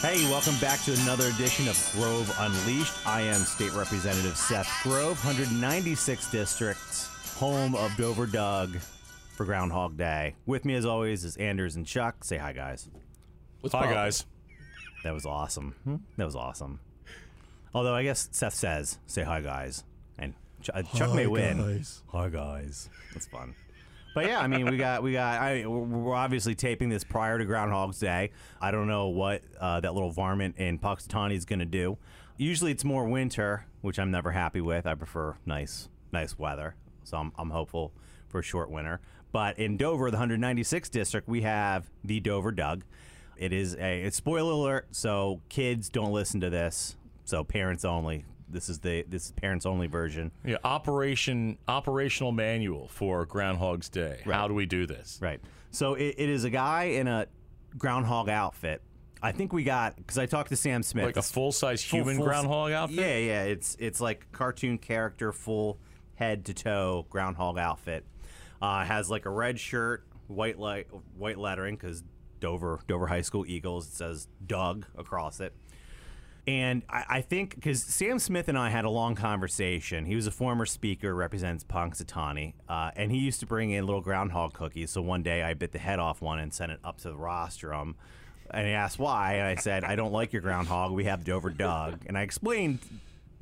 Hey, welcome back to another edition of Grove Unleashed. I am State Representative Seth Grove, 196 districts, home of Dover Doug for Groundhog Day. With me, as always, is Anders and Chuck. Say hi, guys. What's Hi, up? guys. That was awesome. Hmm? That was awesome. Although I guess Seth says, "Say hi, guys," and Ch- uh, Chuck may win. guys. Hi, guys. That's fun. But yeah, I mean, we got we got. I mean, we're obviously taping this prior to Groundhog's Day. I don't know what uh, that little varmint in Punxsutawney is going to do. Usually, it's more winter, which I'm never happy with. I prefer nice nice weather, so I'm I'm hopeful for a short winter. But in Dover, the 196th district, we have the Dover Doug. It is a it's spoiler alert, so kids don't listen to this. So parents only. This is the this is parents only version. Yeah, operation operational manual for Groundhog's Day. Right. How do we do this? Right. So it, it is a guy in a groundhog outfit. I think we got because I talked to Sam Smith. Like a full size Full- human full- groundhog outfit? Yeah, yeah. It's it's like cartoon character, full head to toe groundhog outfit. Uh, has like a red shirt, white light, white lettering because Dover Dover High School Eagles. It says Doug across it. And I, I think because Sam Smith and I had a long conversation. He was a former speaker, represents Punxsutawney, uh, and he used to bring in little groundhog cookies. So one day I bit the head off one and sent it up to the rostrum. And he asked why, and I said, "I don't like your groundhog. We have Dover Doug." And I explained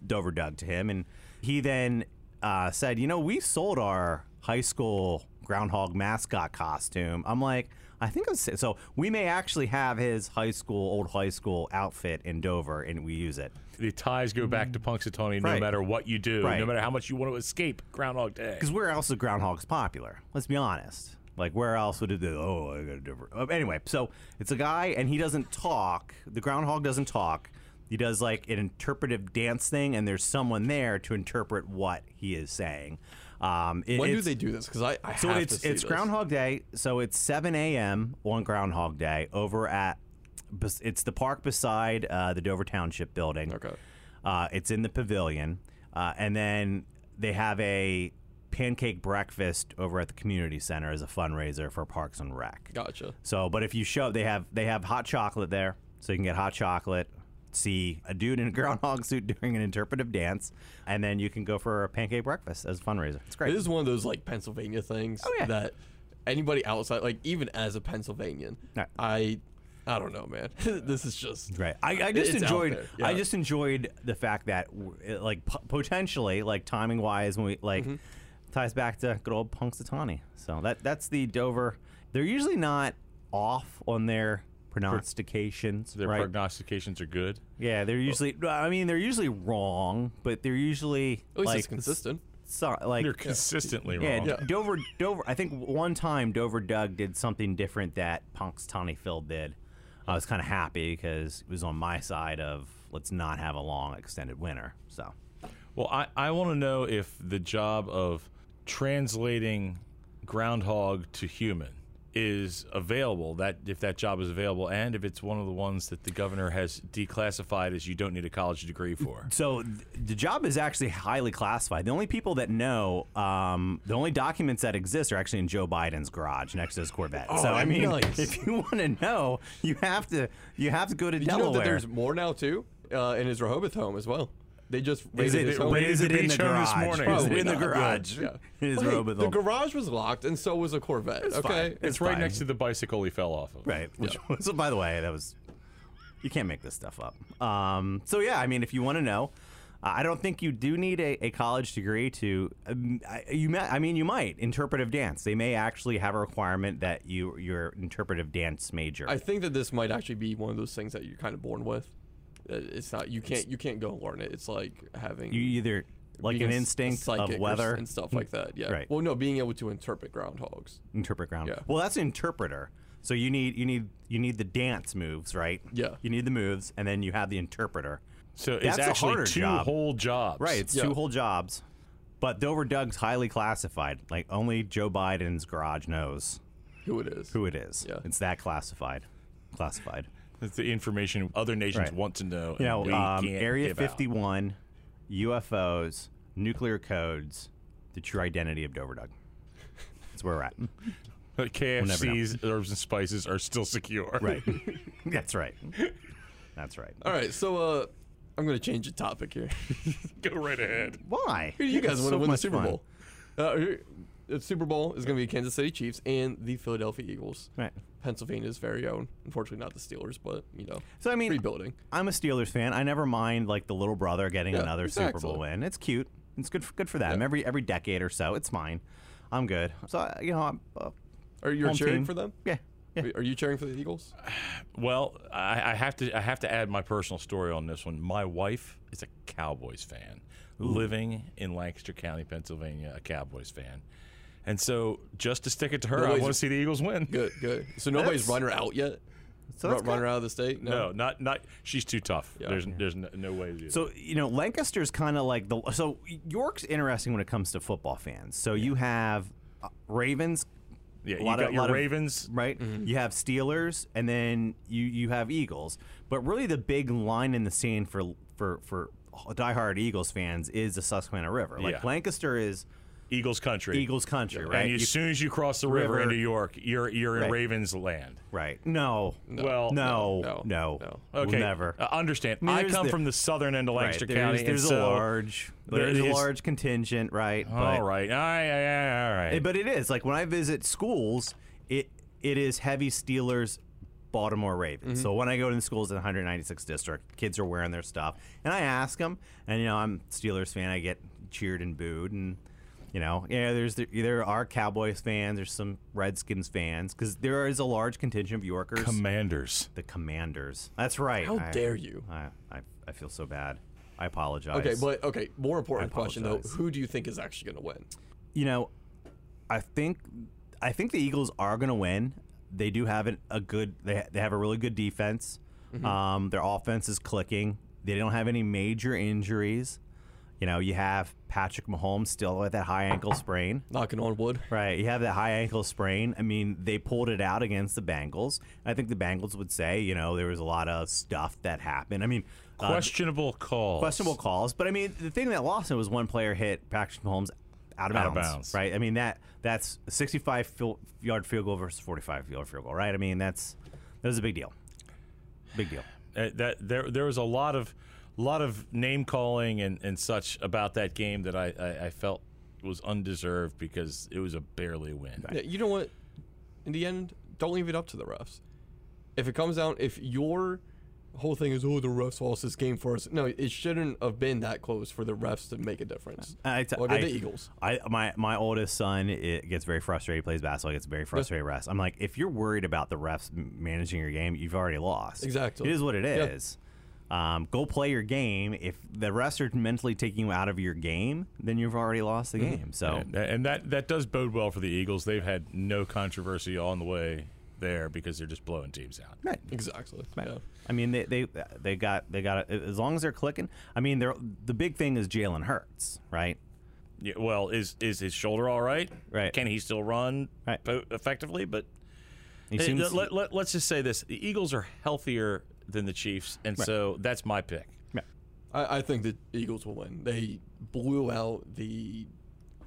Dover Doug to him, and he then uh, said, "You know, we sold our high school groundhog mascot costume." I'm like, "I think it's so we may actually have his high school, old high school outfit in Dover, and we use it." The ties go back to Punxsutawney no Right. matter what you do, Right. no matter how much you want to escape Groundhog Day. Because where else is groundhogs popular? Let's be honest. Like where else would it do? Oh, I got a different. Uh, anyway, so it's a guy, and he doesn't talk. The groundhog doesn't talk. He does like an interpretive dance thing, and there's someone there to interpret what he is saying. Um, it- When do they do this? Because I, I So it's it's this. Groundhog Day. So it's 7 a.m. on Groundhog Day over at it's the park beside uh, the Dover Township building. Okay. Uh, it's in the pavilion, uh, and then they have a pancake breakfast over at the community center as a fundraiser for Parks and Rec. Gotcha. So, but if you show, they have they have hot chocolate there, so you can get hot chocolate. See a dude in a groundhog suit doing an interpretive dance, and then you can go for a pancake breakfast as a fundraiser. It's great. It is one of those like Pennsylvania things Oh, yeah. that anybody outside, like even as a Pennsylvanian, Right. I, I don't know, man. this is just Right. I, I just enjoyed. there, I just enjoyed the fact that, like, p- potentially, like timing wise, when we like Mm-hmm. ties back to good old Punxsutawney. So that that's the Dover. They're usually not off on their prognostications, Their right? prognostications are good. yeah, they're usually. I mean, they're usually wrong, but they're usually at least like it's consistent. So, like They're consistently yeah, wrong. D- Dover. Dover. I think one time Dover Doug did something different that Punxsutawney Phil did. I was kind of happy because it was on my side of let's not have a long extended winter. So Well, I, I want to know if the job of translating groundhog to human is available that if that job is available and if it's one of the ones that the governor has declassified as you don't need a college degree for So th- the job is actually highly classified. The only people that know, um, the only documents that exist are actually in Joe Biden's garage next to his Corvette. so I mean, nice. if you want to know, you have to you have to go to Did you Delaware. know that there's more now too uh, in his Rehoboth home as well? They just is raided it, his home. is it in the home this garage? morning. Is it Probably in the garage? Yeah. His Well, hey, the garage was locked, and so was a Corvette. It's okay. fine. it's, It's right fine. next to the bicycle he fell off of Right. Which was, by the way, that was you can't make this stuff up. Um, so yeah, I mean, if you want to know, uh, I don't think you do need a, a college degree to. Um, I, you, may, I mean, you might interpretive dance. They may actually have a requirement that you you're interpretive dance major. I think that this might actually be one of those things that you're kind of born with. Uh, It's not you can't you can't go and learn it. It's like having you either like an a s- a instinct psychic of weather and stuff like that. Yeah. Right. Well, no, being able to interpret groundhogs. interpret ground. Yeah. Well, that's an interpreter. So you need you need you need the dance moves, right? Yeah. You need the moves, and then you have the interpreter. so it's That's a actually harder two job. whole jobs Right, it's Yeah. two whole jobs. But Dover Doug's highly classified. Like only Joe Biden's garage knows Who it is? who it is. Yeah. It's that classified. Classified. That's the information other nations Right. want to know You and we know, um, can't Area give out. 51, UFOs, nuclear codes, the true identity of Dover Doug. That's where we're at. But KFC's herbs and spices are still secure. Right. That's right. That's right. All right, so uh, I'm gonna change the topic here. Go right ahead. Why? you guys want to so win the Super fun. Bowl? Uh, here- the Super Bowl is gonna be Kansas City Chiefs and the Philadelphia Eagles. Right. Pennsylvania's very own. Unfortunately, not the Steelers, but you know, So I mean, rebuilding. I'm a Steelers fan. I never mind like the little brother getting Yeah, another Super. Bowl win. It's cute. It's good. For, good for them. Yeah. Every every decade or so, it's fine. I'm good. So you know, I'm, uh, Are you cheering team. for them? Yeah. Yeah. Are- Are you cheering for the Eagles? Well, I, I have to I have to add my personal story on this one. My wife is a Cowboys fan, living in Lancaster County, Pennsylvania, a Cowboys fan, and so just to stick it to her, I want to see the Eagles win. Good, good. So nobody's That's- run her out yet. So Run, that's run her out of the state. No, not not. She's too tough. Yeah. There's there's no, no way to do that. So you know, Lancaster's kind of like the. So York's interesting when it comes to football fans. So you have uh, Ravens, yeah, a you lot got of- your lot of- Ravens. right? You have Steelers, and then you you have Eagles. But really, the big line in the sand for for for diehard Eagles fans is the Susquehanna River. Like Yeah. Lancaster is Eagles country. Eagles country, right? And as You- soon as you cross the river, River- into York, you're you're in Right. Ravens land. right? No, Well, no, no, no, no. We'll Okay, never. uh, understand. I mean, I, come the- from the southern end of Right, Lancaster there's, County, there's and a so large, there there's a large contingent, right? all right, all right, all right, all right. But it is like when I visit schools, it it is heavy Steelers, Baltimore Ravens. So when I go to the schools in the 196 district, kids are wearing their stuff, and I ask them, and you know I'm Steelers fan, I get cheered and booed, and you know yeah, there's the, there are Cowboys fans, there's some Redskins fans, because there is a large contingent of Yorkers. Commanders. the Commanders. That's right. How I- dare you? I, I I feel so bad. I apologize. Okay, but okay. More important question though. Who do you think is actually going to win? you know, I think I think the Eagles are going to win. They do have an, a good. They they have a really good defense. Um, their offense is clicking. They don't have any major injuries. You know, you have Patrick Mahomes still with that high ankle sprain. Knocking on wood. Right, you have that high ankle sprain. I mean, they pulled it out against the Bengals. I think the Bengals would say, you know, there was a lot of stuff that happened. I mean, uh, Questionable calls. questionable calls. But I mean, the thing that lost it was one player hit Patrick Mahomes out of Out of bounds, bounds. right? I mean that that's a 65 fil- yard field goal versus 45 yard field goal, right? I mean that's that was a big deal, big deal. Uh, that there there was a lot of lot of name calling and, and such about that game that I, I, I felt was undeserved because it was a barely win. Yeah, you know what? In the end, don't leave it up to the refs. If it comes down, if your whole thing is, oh, the refs lost this game for us. No, it shouldn't have been that close for the refs to make a difference. I t- Look at I- the Eagles. I my my oldest son it gets very frustrated. He plays basketball. Gets very frustrated. with Refs. I'm like, if you're worried about the refs managing your game, you've already lost. Exactly. It is what it Yeah. is. Um, go play your game. If the refs are mentally taking you out of your game, then you've already lost the Mm-hmm. game. So And, and that that does bode well for the Eagles. They've had no controversy on the way there because they're just blowing teams out. right. Exactly. Right. Yeah. I mean, they they they got they got as long as they're clicking. I mean, they're the big thing is Jalen Hurts, right? Yeah, well, is is his shoulder all right? Right. Can he still run Right. po- effectively? But He Hey, seems let, let, us just say this: the Eagles are healthier than the Chiefs, and so that's my pick. yeah. I, I think the Eagles will win. They blew out the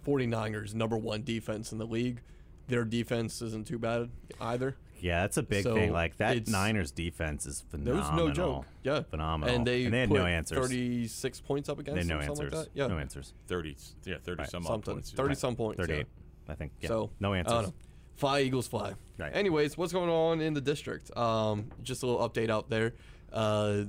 49ers' number one defense in the league. Their defense isn't too bad either. Yeah, that's a big So, thing. Like that it's- Niners defense is There phenomenal. was no joke. Yeah. phenomenal. And they, and they had put no answers. 36 points up against they had no them, answers. like that. Yeah. No answers. Thirty, yeah, thirty some odd something. points. 30 some points. yeah. Thirty-eight, I think. Yeah. So no I answers. Fly Eagles fly. Right. Anyways, what's going on in the district? Um, just a little update out there. Uh,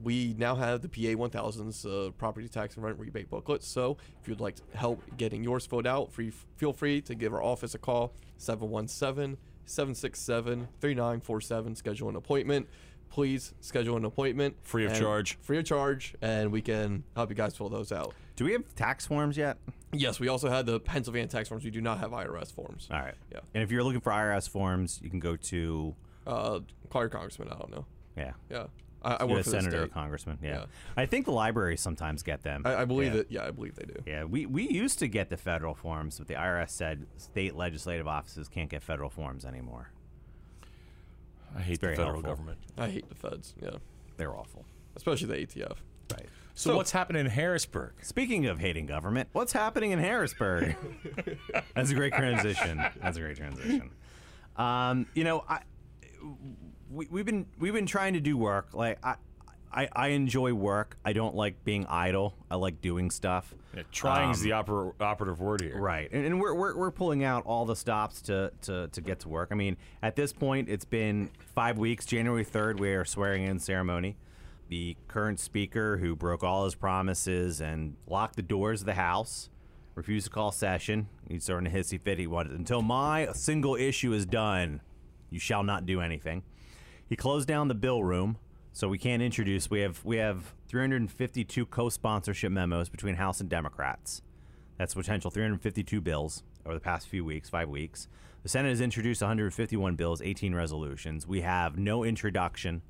we now have the PA 1000's uh, property tax and rent rebate booklet. So if you'd like to help getting yours filled out, free, feel free to give our office a call 717 767 3947. Schedule an appointment. Please schedule an appointment. Free of charge. Free of charge, and we can help you guys fill those out. Do we have tax forms yet? Yes, we also had the Pennsylvania tax forms. We do not have IRS forms. All right. Yeah. And if you're looking for IRS forms, you can go to Uh, call your congressman. I don't know. yeah, Yeah, I, I you work a for the senator or state. congressman. Yeah. Yeah. I think the libraries sometimes get them. I, I believe yeah. that. Yeah, I believe they do. Yeah, we, we used to get the federal forms, but the IRS said state legislative offices can't get federal forms anymore. I hate the federal helpful. government. I hate the feds. Yeah, They're awful. especially the ATF. Right. So, So- what's happening in Harrisburg? Speaking of hating government, what's happening in Harrisburg? That's a great transition. That's a great transition. Um, you know, I we, we've been we've been trying to do work. Like I, I, I enjoy work. I don't like being idle. I like doing stuff. Yeah, trying is the oper- operative word here. Right, and, and we're, we're, we're pulling out all the stops to, to, to get to work. I mean, at this point, it's been five weeks. January 3rd, we are swearing in ceremony. The current speaker, who broke all his promises and locked the doors of the House, refused to call session. He's starting a hissy fit. He wanted, until my single issue is done, you shall not do anything. He closed down the bill room, so we can't introduce. We have we have 352 co-sponsorship memos between House and Democrats. That's potential 352 bills over the past few weeks, five weeks. The Senate has introduced 151 bills, 18 resolutions. We have no introduction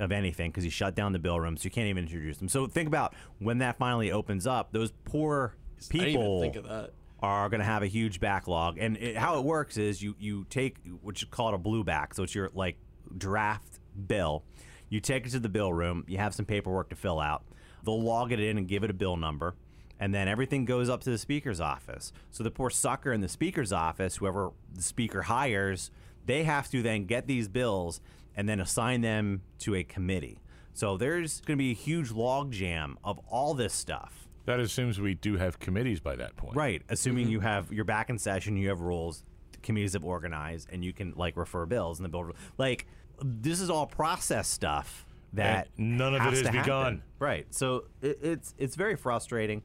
of anything because he shut down the bill room, so you can't even introduce them. So think about when that finally opens up. Those poor people think of that. are going to have a huge backlog. And it, how it works is you you take what you call it a blue back, so it's your like draft bill. You take it to the bill room. You have some paperwork to fill out. They'll log it in and give it a bill number, and then everything goes up to the speaker's office. So the poor sucker in the speaker's office, whoever the speaker hires, they have to then get these bills and then assign them to a committee. So there's going to be a huge logjam of all this stuff. That assumes we do have committees by that point. Right, assuming mm-hmm. you have you're back in session, you have rules, committees have organized, and you can like refer bills and the bill. Like this is all process stuff that And none of it has has to happen. begun. Right, so it, it's it's very frustrating.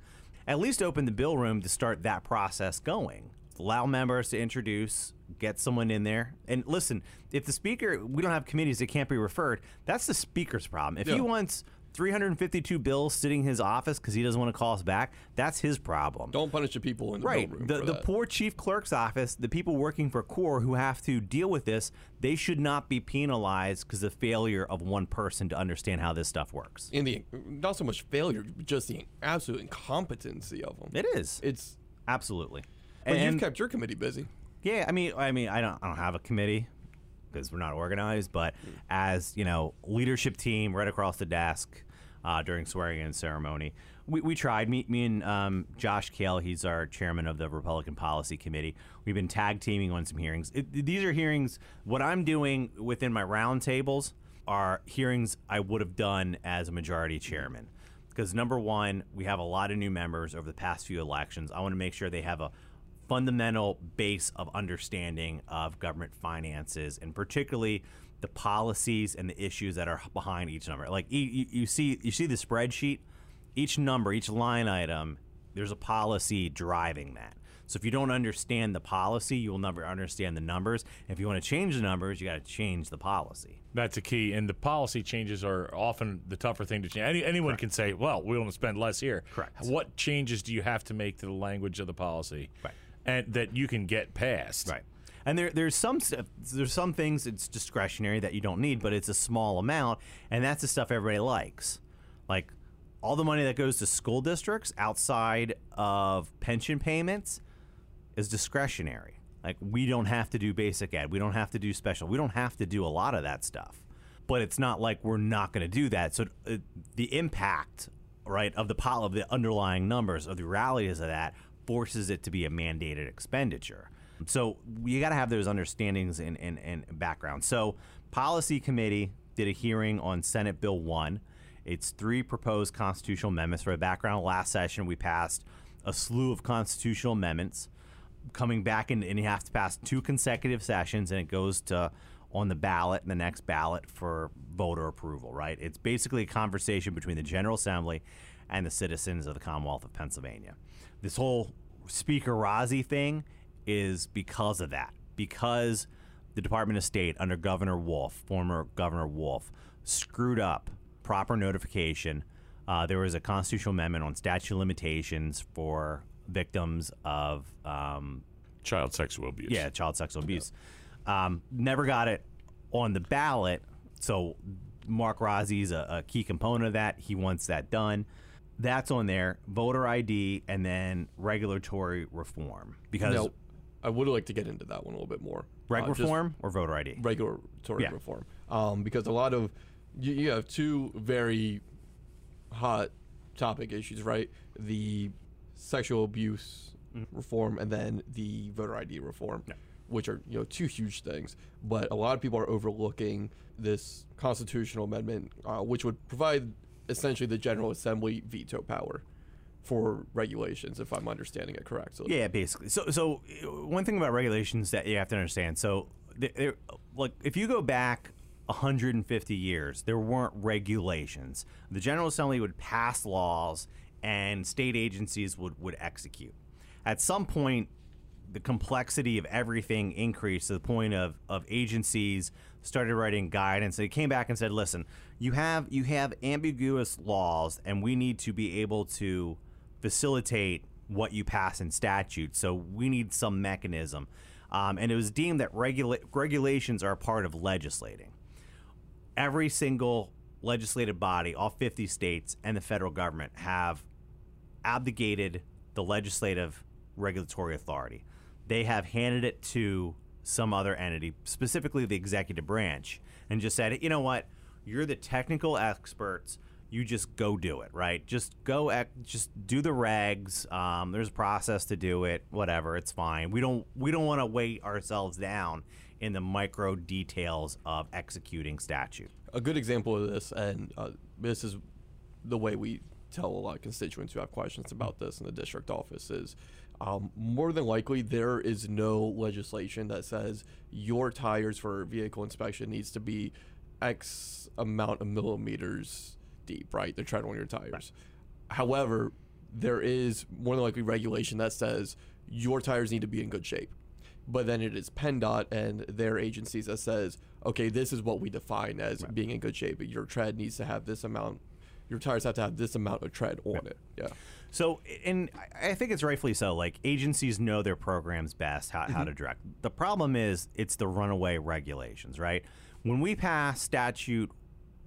At least open the bill room to start that process going. Allow members to introduce, get someone in there, and listen. If the speaker, we don't have committees that can't be referred. That's the speaker's problem. If he wants 352 bills sitting in his office because he doesn't want to call us back, that's his problem. Don't punish the people in the Right. The, the poor chief clerk's office, the people working for CORE who have to deal with this, they should not be penalized because of the failure of one person to understand how this stuff works. in the not so much failure, just the absolute incompetency of them. It is. It's Absolutely. But And- you've kept your committee busy. Yeah, I mean, I mean, I don't, I don't have a committee because we're not organized, but as you know, leadership team right across the desk uh, during swearing in ceremony, we, we tried. Me, me and um, Josh Kail, he's our chairman of the Republican Policy Committee. We've been tag teaming on some hearings. It, these are hearings. What I'm doing within my roundtables are hearings I would have done as a majority chairman because number one, we have a lot of new members over the past few elections. I want to make sure they have a fundamental base of understanding of government finances and particularly the policies and the issues that are behind each number. Like you, you see, you see the spreadsheet. Each number, each line item, there's a policy driving that. So if you don't understand the policy, you will never understand the numbers. If you want to change the numbers, you got to change the policy. That's a key, and the policy changes are often the tougher thing to change. Any, anyone can say, "Well, we want to spend less here." Correct. What changes do you have to make to the language of the policy, Right. And that you can get past? Right. And there, there's some there's some things it's discretionary that you don't need, but it's a small amount, and that's the stuff everybody likes. Like all the money that goes to school districts outside of pension payments is discretionary. Like we don't have to do basic ed, we don't have to do special, we don't have to do a lot of that stuff. But it's not like we're not going to do that. So uh, the impact, right, of the pol- of the underlying numbers of the realities of that forces it to be a mandated expenditure. So you got to have those understandings and, and, and background. So policy committee did a hearing on Senate Bill One. It's three proposed constitutional amendments. For a background, last session we passed a slew of constitutional amendments coming back in, and you have to pass two consecutive sessions, and it goes to on the ballot, the next ballot for voter approval. Right? It's basically a conversation between the General Assembly and the citizens of the Commonwealth of Pennsylvania. This whole Speaker Rozzi thing is because of that, because the Department of State under Governor Wolf, former Governor Wolf, screwed up proper notification. Uh, there was a constitutional amendment on statute of limitations for victims of um, Child sexual abuse. yeah, child sexual abuse. Um, never got it on the ballot. So Mark Rozzi's a, a key component of that. He wants that done. That's on there. Voter ID and then regulatory reform. Because No, I would like to get into that one a little bit more. reg Uh, reform or voter ID? regulatory Yeah. reform, um, because a lot of you, you have two very hot topic issues, right? The sexual abuse reform and then the voter ID reform, which are you know two huge things. But a lot of people are overlooking this constitutional amendment, uh, which would provide essentially the General Assembly veto power for regulations, if I'm understanding it correctly. Yeah, basically. So, so uh, one thing about regulations that you have to understand. So, like, if you go back 150 years, there weren't regulations. The General Assembly would pass laws, and state agencies would would execute. At some point, the complexity of everything increased to the point of, of agencies started writing guidance. They came back and said, "Listen, you have you have ambiguous laws, and we need to be able to facilitate what you pass in statute. So we need some mechanism." Um, and it was deemed that regula- regulations are a part of legislating every single legislative body, all 50 states, and the federal government have abdicated the legislative regulatory authority. They have handed it to some other entity, specifically the executive branch, and just said, you know what, you're the technical experts. You just go do it, right? Just go, ec- just do the regs. Um, there's a process to do it. Whatever, it's fine. We don't, we don't want to weigh ourselves down in the micro details of executing statute. a good example of this, and uh, this is the way we tell a lot of constituents who have questions about this in the district office is um, more than likely there is no legislation that says your tires for vehicle inspection needs to be X amount of millimeters deep, right? The tread on your tires. However, there is more than likely regulation that says your tires need to be in good shape but then it is PennDOT and their agencies that says, okay, this is what we define as being in good shape. Your tread needs to have this amount. Your tires have to have this amount of tread on it. Yeah. So, and I- think it's rightfully so. Like agencies know their programs best, how, how to mm-hmm. direct. The problem is it's the runaway regulations, right? When we pass statute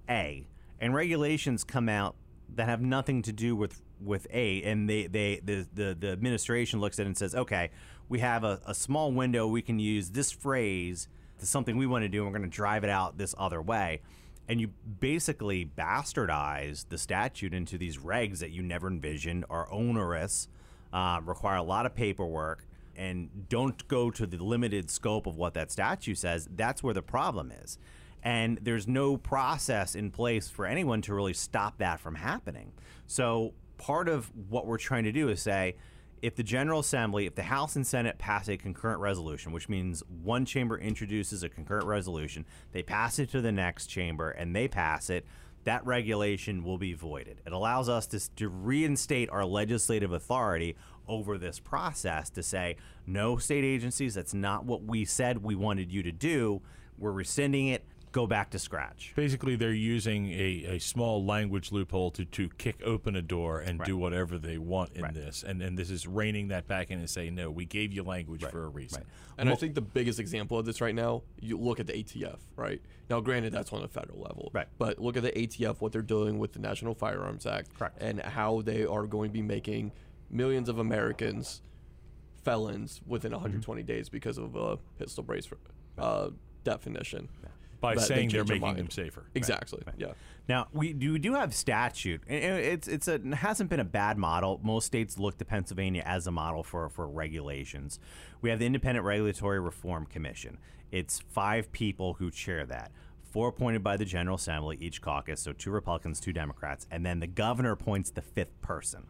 A and regulations come out that have nothing to do with with A, and they they the the, the administration looks at it and says, okay, we have a, a small window we can use this phrase to something we want to do, and we're going to drive it out this other way and you basically bastardize the statute into these regs that you never envisioned are onerous, uh, require a lot of paperwork, and don't go to the limited scope of what that statute says. That's where the problem is. And there's no process in place for anyone to really stop that from happening. So, part of what we're trying to do is say, if the General Assembly, if the House and Senate pass a concurrent resolution, which means one chamber introduces a concurrent resolution, they pass it to the next chamber and they pass it, that regulation will be voided. It allows us to, to reinstate our legislative authority over this process to say, no state agencies, that's not what we said we wanted you to do. We're rescinding it. Go back to scratch. Basically, they're using a, a small language loophole to, to kick open a door and do whatever they want in Right. this. And, and this is reining that back in and saying, no, we gave you language for a reason. And I think the biggest example of this right now, you look at the ATF, right? Now, granted, that's on a federal level. Right. But look at the ATF, what they're doing with the National Firearms Act. Correct. And how they are going to be making millions of Americans felons within 120 days because of a pistol brace uh, definition. By That saying they're making them safer. Exactly. Yeah. Now we do, we do have statute. and It's it's a it hasn't been a bad model. Most states look to Pennsylvania as a model for for regulations. We have the Independent Regulatory Reform Commission. It's five people who chair that. Four appointed by the General Assembly, each caucus, so two Republicans, two Democrats, and then the governor appoints the fifth person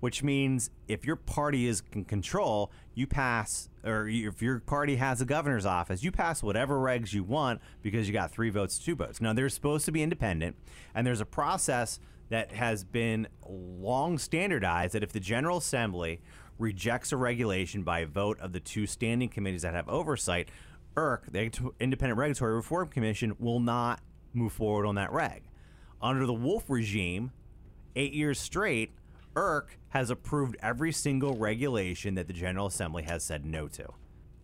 which means if your party is in control, you pass, or if your party has a governor's office, you pass whatever regs you want because you got three votes, two votes. Now, they're supposed to be independent, and there's a process that has been long standardized that if the General Assembly rejects a regulation by a vote of the two standing committees that have oversight, IRC, the Independent Regulatory Reform Commission, will not move forward on that reg. Under the Wolf regime, eight years straight, IRC has approved every single regulation that the General Assembly has said no to.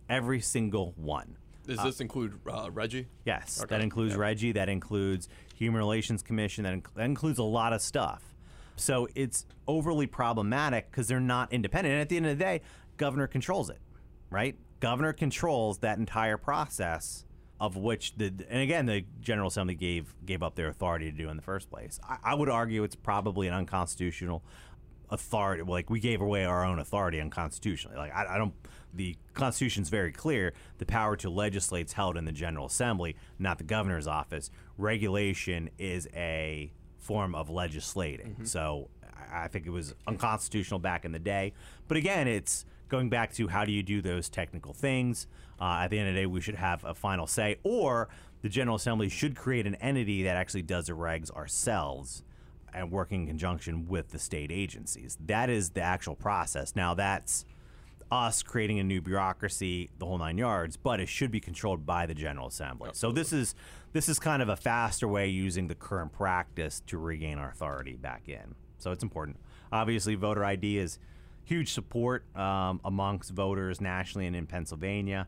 Every single one. Does this include uh, RGGI? Yes, Okay, that includes yeah. RGGI, that includes Human Relations Commission, that, inc- that includes a lot of stuff. So it's overly problematic because they're not independent. And at the end of the day, governor controls it, right? Governor controls that entire process of which the and again the General Assembly gave gave up their authority to do in the first place. I, I would argue it's probably an unconstitutional authority. Like we gave away our own authority unconstitutionally. Like I, I don't. The Constitution's very clear. The power to legislate is held in the General Assembly, not the governor's office. Regulation is a form of legislating. So I I think it was unconstitutional back in the day. But again, it's going back to how do you do those technical things. Uh, at the end of the day, we should have a final say, or the General Assembly should create an entity that actually does the regs ourselves and work in conjunction with the state agencies. That is the actual process. Now, that's us creating a new bureaucracy, the whole nine yards, but it should be controlled by the General Assembly. So this is this is kind of a faster way using the current practice to regain our authority back in. So it's important. Obviously, voter ID is huge support um, amongst voters nationally and in Pennsylvania.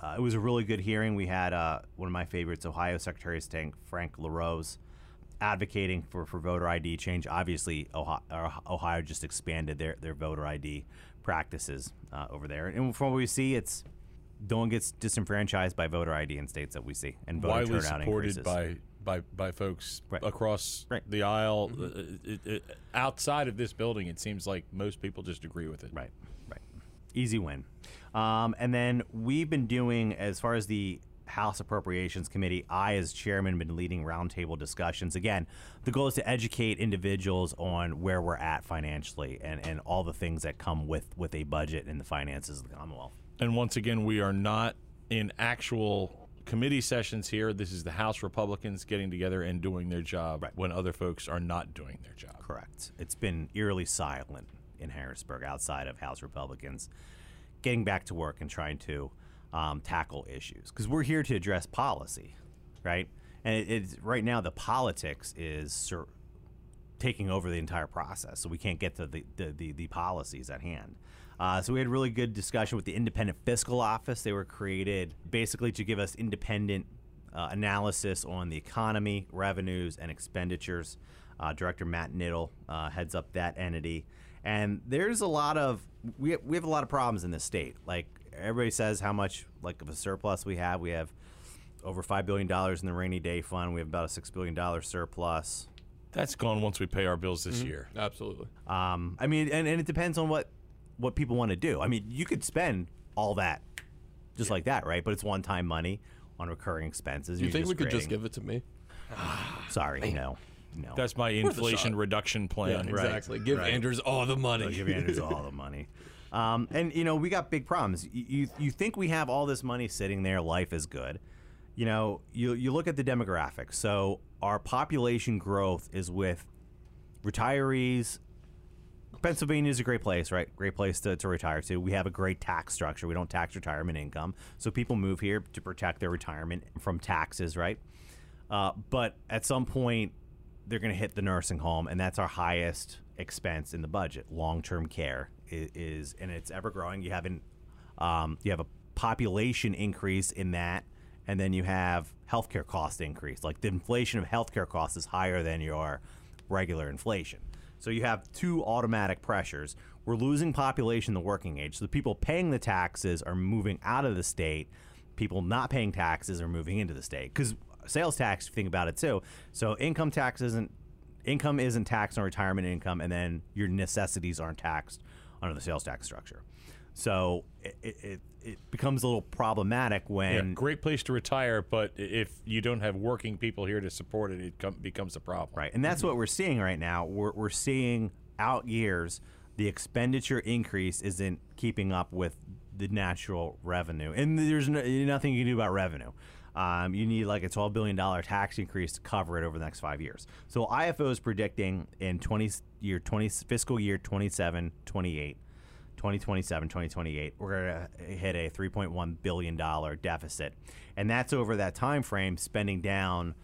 Uh, it was a really good hearing. We had uh, one of my favorites, Ohio Secretary of State Frank LaRose, advocating for, for voter ID change. Obviously, Ohio, Ohio just expanded their, their voter ID practices uh, over there. And from what we see, it's no one gets disenfranchised by voter ID in states that we see, and voter widely turnout supported increases. by by by folks Right. across Right. the aisle. Uh, it- it- outside of this building, it seems like most people just agree with it. Right, right. Easy win. Um, and then we've been doing, as far as the House Appropriations Committee, I, as chairman, been leading roundtable discussions. Again, the goal is to educate individuals on where we're at financially and, and all the things that come with, with a budget and the finances of the Commonwealth. And once again, we are not in actual committee sessions here. This is the House Republicans getting together and doing their job Right. when other folks are not doing their job. Correct. It's been eerily silent in Harrisburg outside of House Republicans getting back to work and trying to um, tackle issues because we're here to address policy, right? And it, it's right now the politics is sur- taking over the entire process, so we can't get to the the, the, the policies at hand. Uh, so we had a really good discussion with the Independent Fiscal Office. They were created basically to give us independent uh, analysis on the economy, revenues, and expenditures. Uh, Director Matt Knittel uh, heads up that entity, and there's a lot of we we have a lot of problems in this state. Like everybody says, how much like of a surplus we have. We have over five billion dollars in the rainy day fund. We have about a six billion dollar surplus. That's gone once we pay our bills this year. Absolutely. Um, I mean, and, and it depends on what what people want to do. I mean, you could spend all that just like that, right? But it's one time money on recurring expenses. You You're think we could just give it to me? Sorry, no, no. That's my a inflation reduction plan. right, exactly. Give right. Anders all the money. They'll give Anders all the money. Um, and you know, we got big problems. You, you think we have all this money sitting there, life is good. You know, you you look at the demographics. So our population growth is with retirees. Pennsylvania is a great place, right? Great place to, to retire to. We have a great tax structure. We don't tax retirement income. So people move here to protect their retirement from taxes, right? Uh, but at some point, they're going to hit the nursing home, and that's our highest expense in the budget. Long-term care is, and it's ever growing. You have an um, you have a population increase in that, and then you have healthcare cost increase. Like the inflation of healthcare costs is higher than your regular inflation. So you have two automatic pressures. We're losing population, the working age. So the people paying the taxes are moving out of the state. People not paying taxes are moving into the state because sales tax. Think about it too. So income tax isn't income isn't taxed on retirement income, and then your necessities aren't taxed under the sales tax structure. So it, it, it, becomes a little problematic Yeah, when great place to retire, but if you don't have working people here to support it, it com- becomes a problem. Right. And that's what we're seeing right now. We're, we're seeing out years, the expenditure increase isn't keeping up with the natural revenue. And there's no, nothing you can do about revenue. Um, you need like a $12 billion tax increase to cover it over the next five years. So IFO is predicting in 20 year 20 fiscal year 27, 28, 2027, 2028, we're going to hit a 3.1 billion dollar deficit, and that's over that time frame, spending down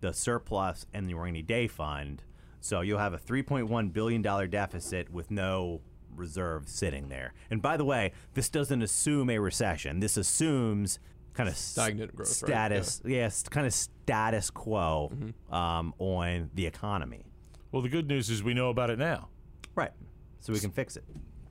the surplus and the rainy day fund. So you'll have a 3.1 billion dollar deficit with no reserve sitting there. And by the way, this doesn't assume a recession. This assumes kind of Stagnant growth, right? status, yes, kind of status quo um, on the economy. Well, the good news is we know about it now. Right. So we can fix it.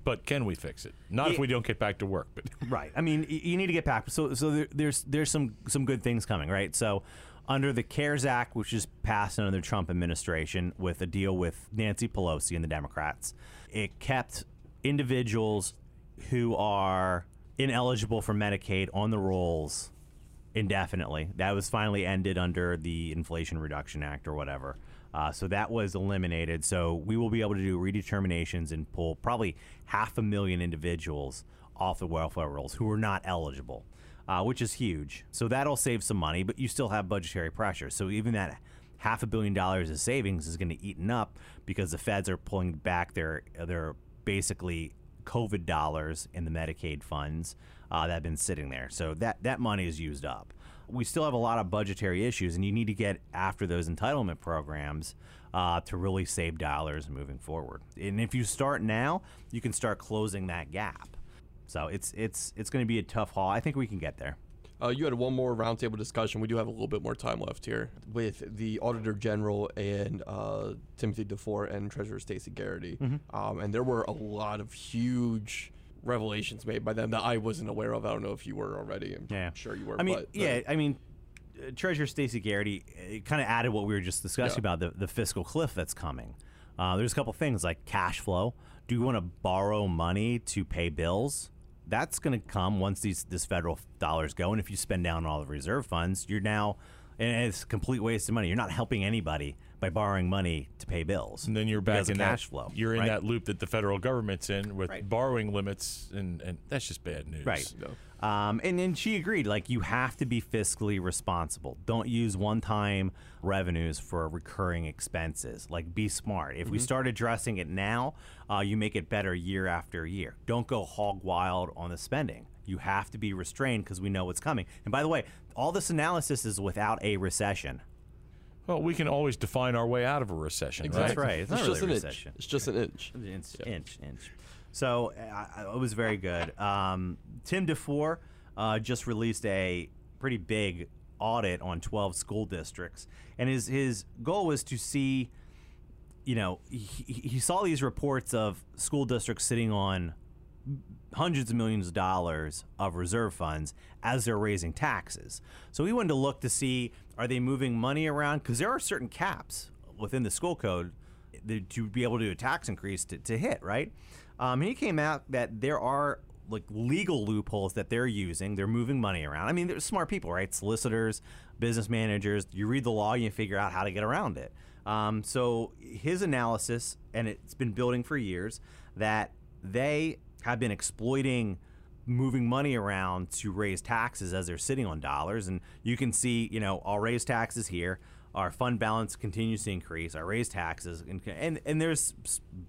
but can we fix it? Not if we don't get back to work, but Right. I mean, you need to get back. So, so there, there's there's some some good things coming, right? So, under the CARES Act, which is passed under the Trump administration, with a deal with Nancy Pelosi and the Democrats, it kept individuals who are ineligible for Medicaid on the rolls indefinitely. That was finally ended under the Inflation Reduction Act or whatever. Uh, so that was eliminated. So we will be able to do redeterminations and pull probably half a million individuals off the welfare rolls who are not eligible, uh, which is huge. So that'll save some money, but you still have budgetary pressure. So even that half a billion dollars of savings is going to eaten up because the feds are pulling back their their basically COVID dollars in the Medicaid funds uh, that have been sitting there. So that that money is used up. We still have a lot of budgetary issues, and you need to get after those entitlement programs uh, to really save dollars moving forward. And if you start now, you can start closing that gap. So it's it's it's going to be a tough haul. I think we can get there. Uh, you had one more roundtable discussion. We do have a little bit more time left here with the Auditor General and uh, Timothy DeFoor and Treasurer Stacy Garrity. Mm-hmm. Um, and there were a lot of huge revelations made by them that I wasn't aware of. I don't know if you were already. I'm Yeah, sure you were. I mean, but, uh, yeah, I mean, uh, Treasurer Stacy Garrity kind of added what we were just discussing Yeah. about the, the fiscal cliff that's coming. Uh, there's a couple things like cash flow. Do you want to borrow money to pay bills? That's going to come once these this federal dollars go, and if you spend down all the reserve funds, you're now, and it's a complete waste of money. You're not helping anybody by borrowing money to pay bills. and then you're back in that cash flow. You're in right? that loop that the federal government's in with Right. borrowing limits, and and that's just bad news. Right. No. Um, and then she agreed, like, you have to be fiscally responsible. Don't use one time revenues for recurring expenses. Like, be smart. If we start addressing it now, uh, you make it better year after year. Don't go hog wild on the spending. You have to be restrained because we know what's coming. And by the way, all this analysis is without a recession. Well, we can always define our way out of a recession. Exactly. Right? right. It's It's, not just really a an recession. inch. It's just an inch. inch, inch, inch. So uh, it was very good. Um, Tim DeFoor uh, just released a pretty big audit on 12 school districts, and his his goal was to see, you know, he, he he saw these reports of school districts sitting on hundreds of millions of dollars of reserve funds as they're raising taxes. So we wanted to look to see are they moving money around because there are certain caps within the school code to be able to do a tax increase to, to hit, right? Um, he came out that there are like legal loopholes that they're using. They're moving money around. I mean, they're smart people, right? Solicitors, business managers. You read the law, you figure out how to get around it. Um, so his analysis, and it's been building for years, that they have been exploiting moving money around to raise taxes as they're sitting on dollars. And you can see, you know, I'll raise taxes here. Our fund balance continues to increase. I raise taxes, and, and and there's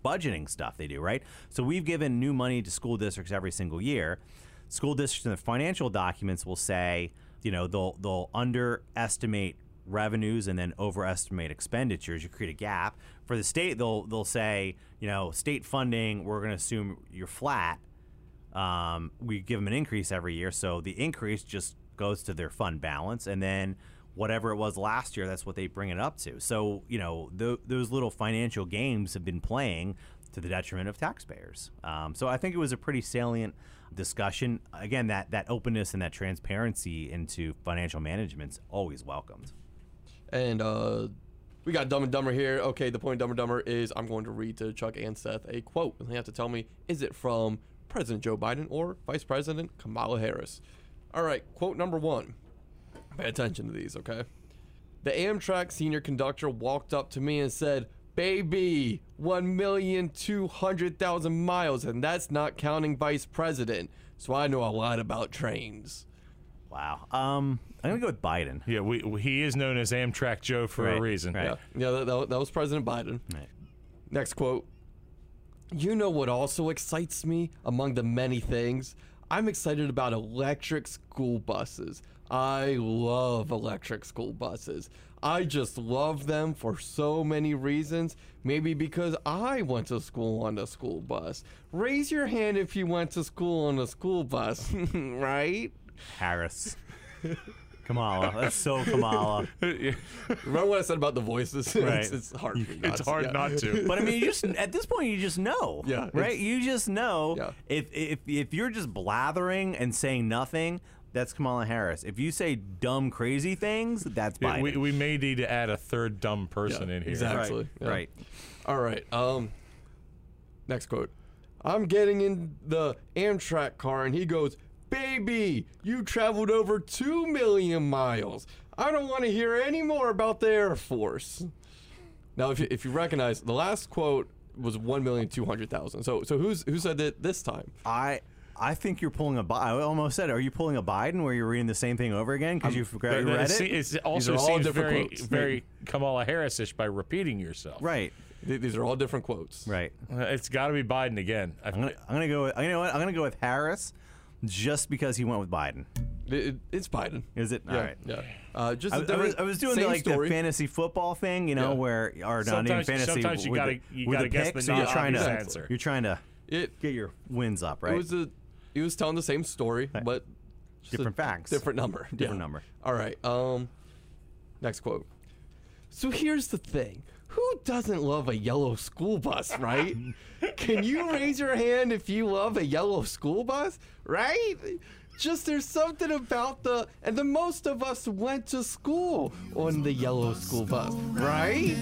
budgeting stuff they do, right? So we've given new money to school districts every single year. School districts in the financial documents will say, you know, they'll they'll underestimate revenues and then overestimate expenditures. You create a gap. For the state, they'll they'll say, you know, state funding, we're going to assume you're flat. Um, we give them an increase every year, so the increase just goes to their fund balance, and then whatever it was last year, that's what they bring it up to. So you know, th- those little financial games have been playing to the detriment of taxpayers. Um, so I think it was a pretty salient discussion. Again, that that openness and that transparency into financial management's always welcomed. And uh, we got Dumb and Dumber here. Okay, the point Dumb and Dumber is I'm going to read to Chuck and Seth a quote, and they have to tell me is it from President Joe Biden or Vice President Kamala Harris. All right, quote number one. Pay attention to these, okay? The Amtrak senior conductor walked up to me and said, Baby, 1,200,000 miles, and that's not counting Vice President. So I know a lot about trains. Wow. Um, I'm gonna go with Biden. Yeah, we, we- he is known as Amtrak Joe for Right, a reason. right. Yeah, yeah that, that, that was President Biden. Right. Next quote. You know what also excites me among the many things? I'm excited about electric school buses. I love electric school buses. I just love them for so many reasons. Maybe because I went to school on a school bus. Raise your hand if you went to school on a school bus, right? Harris. Kamala. That's so Kamala. Remember what I said about the voices? Right. it's, it's hard you not it's to- hard yeah. not to. But I mean, you just at this point, you just know. Yeah, Right. You just know. Yeah. If if if you're just blathering and saying nothing, that's Kamala Harris. If you say dumb, crazy things, that's Yeah, Biden. we, we may need to add a third dumb person Yeah, in here. exactly. right. Yeah. Right. All right. Um. Next quote. I'm getting in the Amtrak car, and he goes, "Baby, you traveled over two million miles. I don't want to hear any more about the Air Force." Now, if you, if you recognize, the last quote was one million two hundred thousand. So so who's who said it this time? I. I think you're pulling a. Bi- I almost said, are you pulling a Biden where you're reading the same thing over again because you've you read it? It's it also are all seems different very, quotes. very Kamala Harris-ish by repeating yourself. Right. Th- These are all different quotes. Right. Uh, It's got to be Biden again. I, I'm gonna, I'm gonna go. With, you know what? I'm gonna go with Harris, just because he went with Biden. It- it- it's Biden. Is it? Yeah. All right. Yeah. Uh, just I, a I was, I was doing the, like story. the fantasy football thing, you know, Yeah. where or not even fantasy. sometimes you with gotta- the, you with gotta the guess pick, the so you're trying to answer. you're trying to It get your wins up, right? It was a. He was telling the same story, Right. but Different facts. different number, Different Yeah. number. All right. Um. Next quote. So here's the thing who doesn't love a yellow school bus, right? Can you raise your hand if you love a yellow school bus, right? Just there's something about the and the most of us went to school on the yellow school bus, right?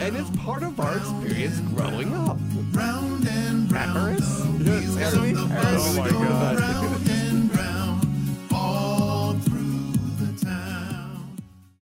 And it's part of our experience growing up. Round and round, Yes, oh my god.